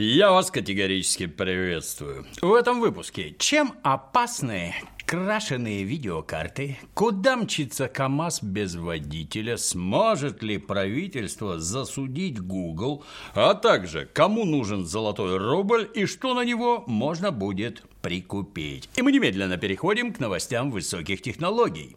Я вас категорически приветствую. В этом выпуске чем опасны крашеные видеокарты, куда мчится КАМАЗ без водителя, сможет ли правительство засудить Google, а также кому нужен золотой рубль и что на него можно будет прикупить. И мы немедленно переходим к новостям высоких технологий.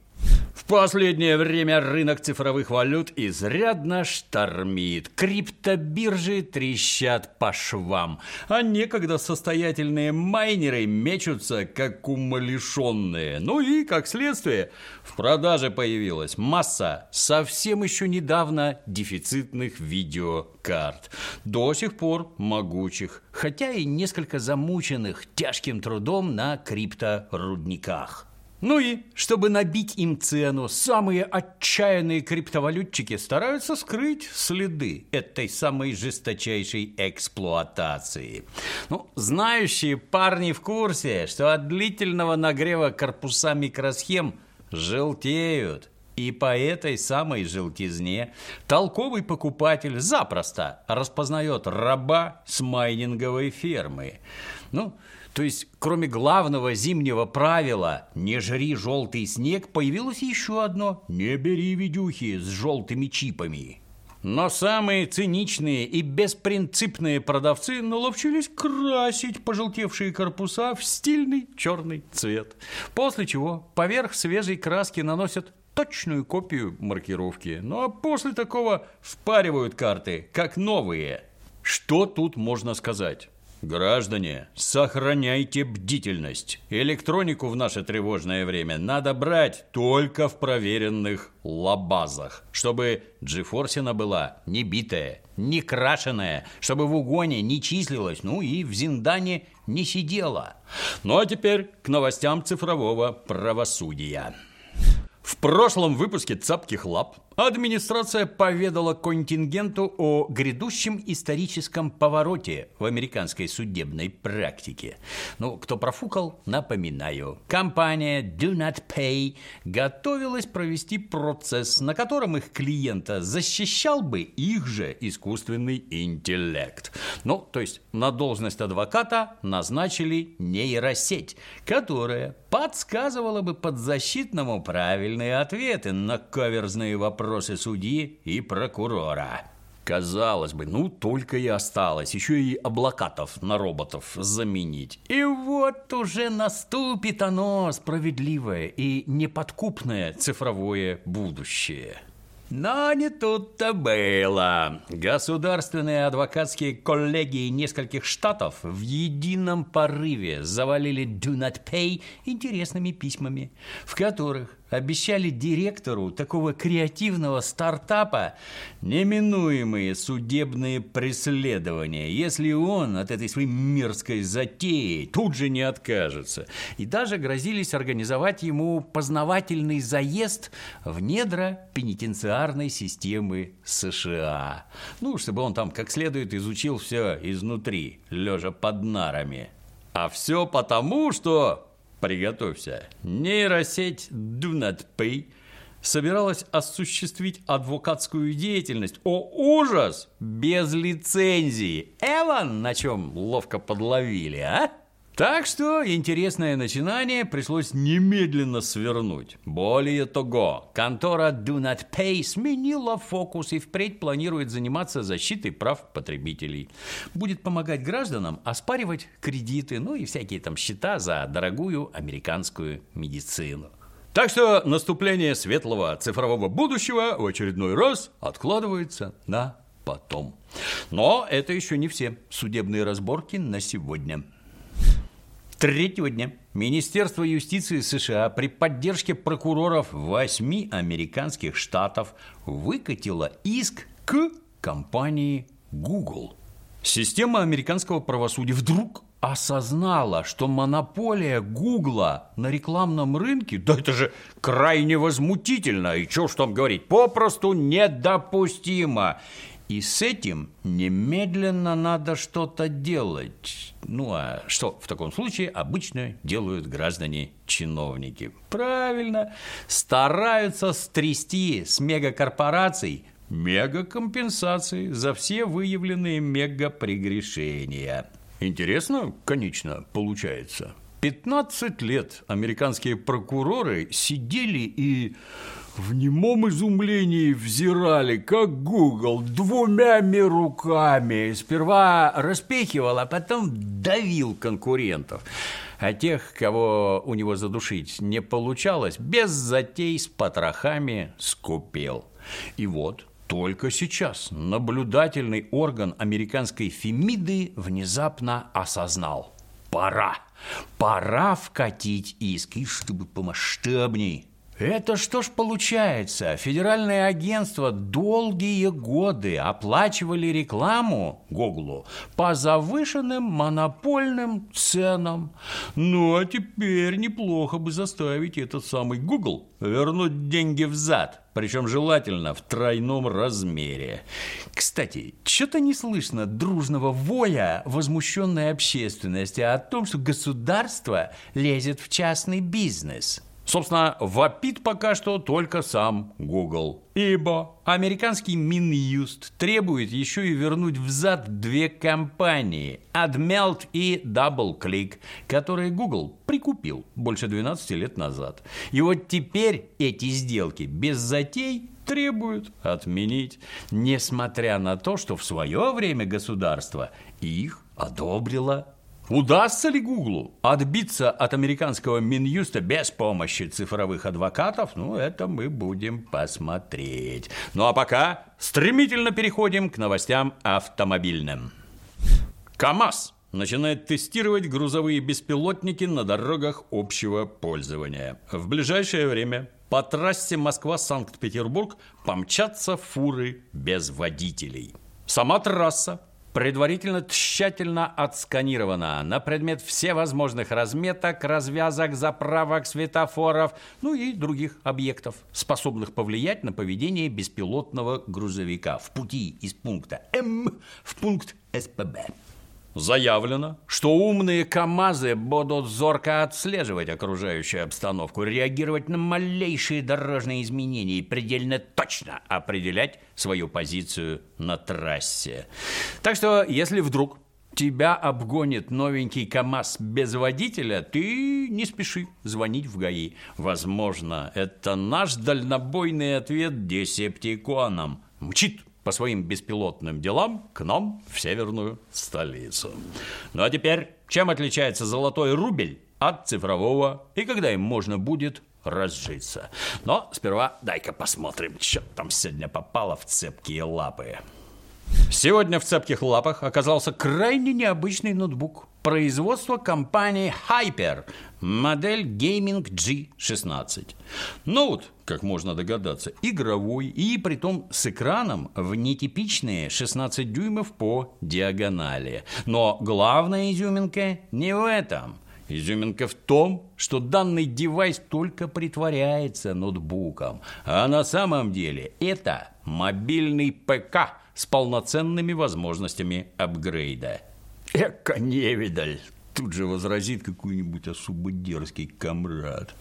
В последнее время рынок цифровых валют изрядно штормит. Криптобиржи трещат по швам, а некогда состоятельные майнеры мечутся, как умалишенные. Ну и, как следствие, в продаже появилась масса совсем еще недавно дефицитных видеокарт. До сих пор могучих, хотя и несколько замученных тяжким трудом на крипторудниках. Ну и, чтобы набить им цену, самые отчаянные криптовалютчики стараются скрыть следы этой самой жесточайшей эксплуатации. Ну, знающие парни в курсе, что от длительного нагрева корпуса микросхем желтеют. И по этой самой желтизне толковый покупатель запросто распознает раба с майнинговой фермы. Ну, то есть, кроме главного зимнего правила «не жри желтый снег», появилось еще одно «не бери видюхи с желтыми чипами». Но самые циничные и беспринципные продавцы наловчились красить пожелтевшие корпуса в стильный черный цвет. После чего поверх свежей краски наносят точную копию маркировки. Ну а после такого впаривают карты, как новые. Что тут можно сказать? Граждане, сохраняйте бдительность. Электронику в наше тревожное время надо брать только в проверенных лабазах, чтобы Джифорсина была не битая, не крашеная, чтобы в угоне не числилась, ну и в Зиндане не сидела. Ну а теперь к новостям цифрового правосудия. В прошлом выпуске «Цапких лап» администрация поведала контингенту о грядущем историческом повороте в американской судебной практике. Ну, кто профукал, напоминаю. Компания Do Not Pay готовилась провести процесс, на котором их клиента защищал бы их же искусственный интеллект. Ну, то есть на должность адвоката назначили нейросеть, которая подсказывала бы подзащитному правильные ответы на каверзные вопросы судьи и прокурора. Казалось бы, ну только и осталось еще и облакатов на роботов заменить. И вот уже наступит оно, справедливое и неподкупное цифровое будущее. Но не тут-то было. Государственные адвокатские коллегии нескольких штатов в едином порыве завалили «Do not pay» интересными письмами, в которых обещали директору такого креативного стартапа неминуемые судебные преследования, если он от этой своей мирской затеи тут же не откажется. И даже грозились организовать ему познавательный заезд в недра пенитенциарной системы США. Ну, чтобы он там как следует изучил все изнутри, лежа под нарами. А все потому, что Приготовься. Нейросеть Do Not Pay собиралась осуществить адвокатскую деятельность. О, ужас! Без лицензии. Эван на чем ловко подловили, а? Так что интересное начинание пришлось немедленно свернуть. Более того, контора Do Not Pay сменила фокус и впредь планирует заниматься защитой прав потребителей. Будет помогать гражданам оспаривать кредиты, ну и всякие там счета за дорогую американскую медицину. Так что наступление светлого цифрового будущего в очередной раз откладывается на потом. Но это еще не все судебные разборки на сегодня. Третьего дня Министерство юстиции США при поддержке прокуроров восьми американских штатов выкатило иск к компании Google. Система американского правосудия вдруг осознала, что монополия Гугла на рекламном рынке, да это же крайне возмутительно, и что ж там говорить, попросту недопустимо. И с этим немедленно надо что-то делать. Ну а что в таком случае обычно делают граждане-чиновники? Правильно, стараются стрясти с мегакорпораций мегакомпенсации за все выявленные мегапрегрешения. Интересно, конечно, получается. 15 лет американские прокуроры сидели и в немом изумлении взирали, как Google, двумя руками. Сперва распихивал, а потом давил конкурентов. А тех, кого у него задушить не получалось, без затей с потрохами скупел. И вот только сейчас наблюдательный орган американской Фемиды внезапно осознал – пора, пора вкатить иск, и чтобы помасштабней – это что ж получается? Федеральное агентство долгие годы оплачивали рекламу Гуглу по завышенным монопольным ценам. Ну а теперь неплохо бы заставить этот самый Google вернуть деньги взад, причем желательно в тройном размере. Кстати, что-то не слышно дружного воя возмущенной общественности о том, что государство лезет в частный бизнес – Собственно, вопит пока что только сам Google. Ибо американский Минюст требует еще и вернуть взад две компании – AdMelt и DoubleClick, которые Google прикупил больше 12 лет назад. И вот теперь эти сделки без затей требуют отменить, несмотря на то, что в свое время государство их одобрило Удастся ли Гуглу отбиться от американского Минюста без помощи цифровых адвокатов? Ну, это мы будем посмотреть. Ну, а пока стремительно переходим к новостям автомобильным. КАМАЗ начинает тестировать грузовые беспилотники на дорогах общего пользования. В ближайшее время по трассе Москва-Санкт-Петербург помчатся фуры без водителей. Сама трасса предварительно тщательно отсканирована на предмет всевозможных разметок, развязок, заправок, светофоров, ну и других объектов, способных повлиять на поведение беспилотного грузовика в пути из пункта М в пункт СПБ. Заявлено, что умные КАМАЗы будут зорко отслеживать окружающую обстановку, реагировать на малейшие дорожные изменения и предельно точно определять свою позицию на трассе. Так что, если вдруг тебя обгонит новенький КАМАЗ без водителя, ты не спеши звонить в ГАИ. Возможно, это наш дальнобойный ответ десептиконам. Мчит по своим беспилотным делам к нам в северную столицу. Ну а теперь, чем отличается золотой рубль от цифрового и когда им можно будет разжиться? Но сперва дай-ка посмотрим, что там сегодня попало в цепкие лапы. Сегодня в цепких лапах оказался крайне необычный ноутбук производства компании Hyper, модель Gaming G16. Ноут, как можно догадаться, игровой и притом с экраном в нетипичные 16 дюймов по диагонали. Но главная изюминка не в этом – Изюминка в том, что данный девайс только притворяется ноутбуком, а на самом деле это мобильный ПК с полноценными возможностями апгрейда. Эка невидаль! Тут же возразит какой-нибудь особо дерзкий комрад.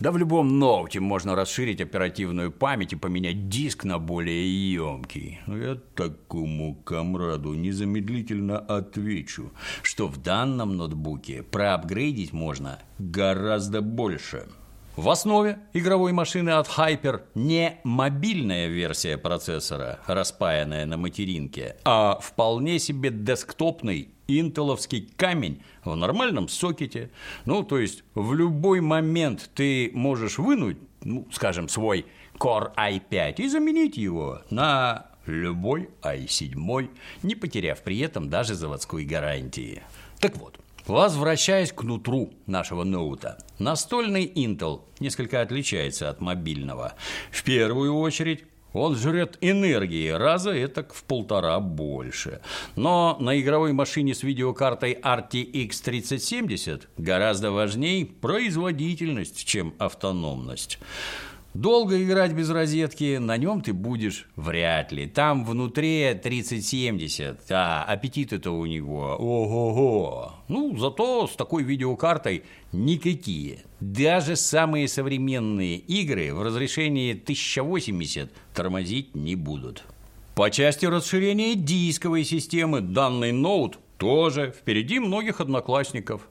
Да в любом ноуте можно расширить оперативную память и поменять диск на более емкий. Но я такому комраду незамедлительно отвечу, что в данном ноутбуке проапгрейдить можно гораздо больше. В основе игровой машины от Hyper не мобильная версия процессора, распаянная на материнке, а вполне себе десктопный интеловский камень в нормальном сокете. Ну, то есть в любой момент ты можешь вынуть, ну, скажем, свой Core i5 и заменить его на любой i7, не потеряв при этом даже заводской гарантии. Так вот, Возвращаясь к нутру нашего ноута, настольный Intel несколько отличается от мобильного. В первую очередь он жрет энергии раза это в полтора больше. Но на игровой машине с видеокартой RTX 3070 гораздо важнее производительность, чем автономность. Долго играть без розетки на нем ты будешь вряд ли. Там внутри 3070, а аппетит это у него ого-го. Ну, зато с такой видеокартой никакие. Даже самые современные игры в разрешении 1080 тормозить не будут. По части расширения дисковой системы данный ноут тоже впереди многих одноклассников.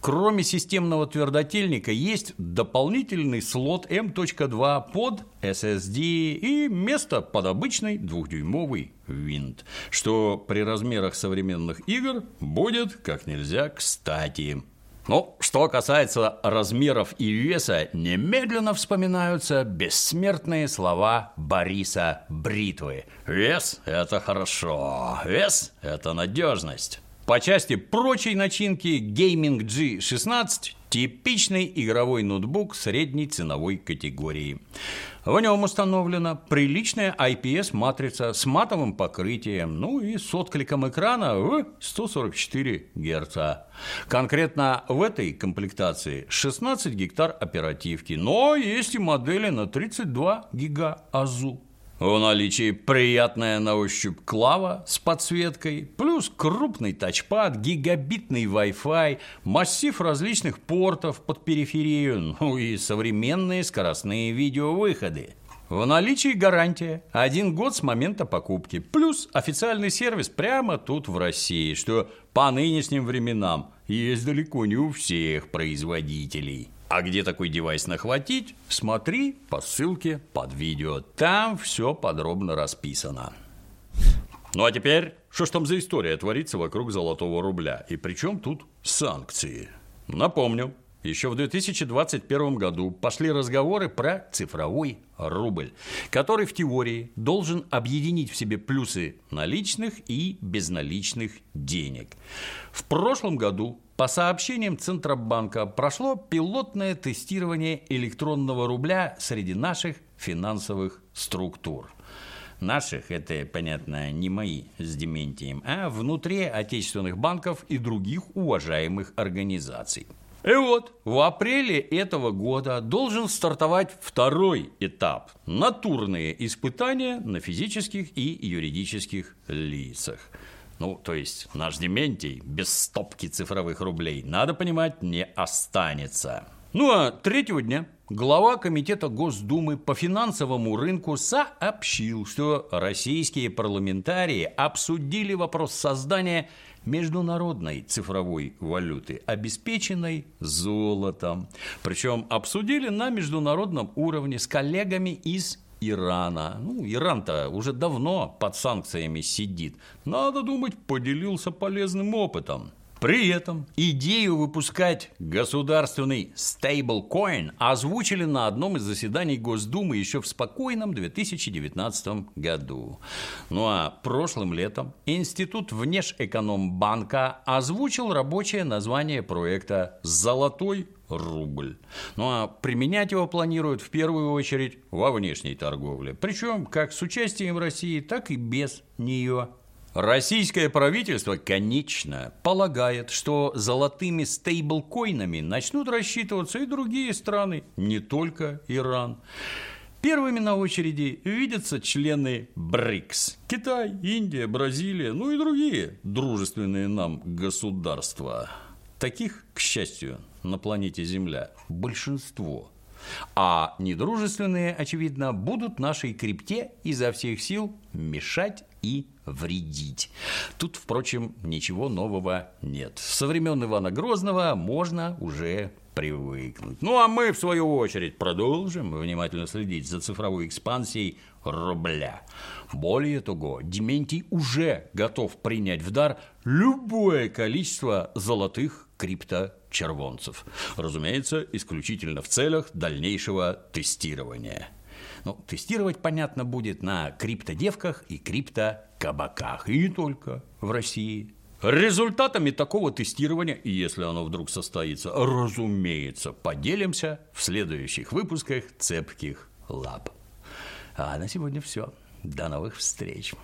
Кроме системного твердотельника есть дополнительный слот M.2 под SSD и место под обычный двухдюймовый винт, что при размерах современных игр будет как нельзя кстати. Ну, что касается размеров и веса, немедленно вспоминаются бессмертные слова Бориса Бритвы. Вес – это хорошо, вес – это надежность. По части прочей начинки Gaming G16 – типичный игровой ноутбук средней ценовой категории. В нем установлена приличная IPS-матрица с матовым покрытием, ну и с откликом экрана в 144 Гц. Конкретно в этой комплектации 16 гектар оперативки, но есть и модели на 32 гига АЗУ. В наличии приятная на ощупь клава с подсветкой, плюс крупный тачпад, гигабитный Wi-Fi, массив различных портов под периферию, ну и современные скоростные видеовыходы. В наличии гарантия один год с момента покупки, плюс официальный сервис прямо тут в России, что по нынешним временам есть далеко не у всех производителей. А где такой девайс нахватить, смотри по ссылке под видео. Там все подробно расписано. Ну а теперь, что ж там за история творится вокруг золотого рубля? И при чем тут санкции? Напомню, еще в 2021 году пошли разговоры про цифровой рубль, который в теории должен объединить в себе плюсы наличных и безналичных денег. В прошлом году по сообщениям Центробанка прошло пилотное тестирование электронного рубля среди наших финансовых структур. Наших – это, понятно, не мои с Дементием, а внутри отечественных банков и других уважаемых организаций – и вот в апреле этого года должен стартовать второй этап – натурные испытания на физических и юридических лицах. Ну, то есть наш Дементий без стопки цифровых рублей, надо понимать, не останется. Ну а третьего дня глава Комитета Госдумы по финансовому рынку сообщил, что российские парламентарии обсудили вопрос создания международной цифровой валюты, обеспеченной золотом. Причем обсудили на международном уровне с коллегами из Ирана. Ну, Иран-то уже давно под санкциями сидит. Надо думать, поделился полезным опытом. При этом идею выпускать государственный стейблкоин озвучили на одном из заседаний Госдумы еще в спокойном 2019 году. Ну а прошлым летом Институт Внешэкономбанка озвучил рабочее название проекта «Золотой рубль. Ну а применять его планируют в первую очередь во внешней торговле. Причем как с участием России, так и без нее. Российское правительство, конечно, полагает, что золотыми стейблкоинами начнут рассчитываться и другие страны, не только Иран. Первыми на очереди видятся члены БРИКС – Китай, Индия, Бразилия, ну и другие дружественные нам государства. Таких, к счастью, на планете Земля большинство. А недружественные, очевидно, будут нашей крипте изо всех сил мешать и вредить. Тут, впрочем, ничего нового нет. Со времен Ивана Грозного можно уже привыкнуть. Ну а мы, в свою очередь, продолжим внимательно следить за цифровой экспансией рубля. Более того, Дементий уже готов принять в дар любое количество золотых крипточервонцев. Разумеется, исключительно в целях дальнейшего тестирования. Ну, тестировать, понятно, будет на криптодевках и криптокабаках. И не только в России. Результатами такого тестирования, если оно вдруг состоится, разумеется, поделимся в следующих выпусках «Цепких лап». А на сегодня все. До новых встреч.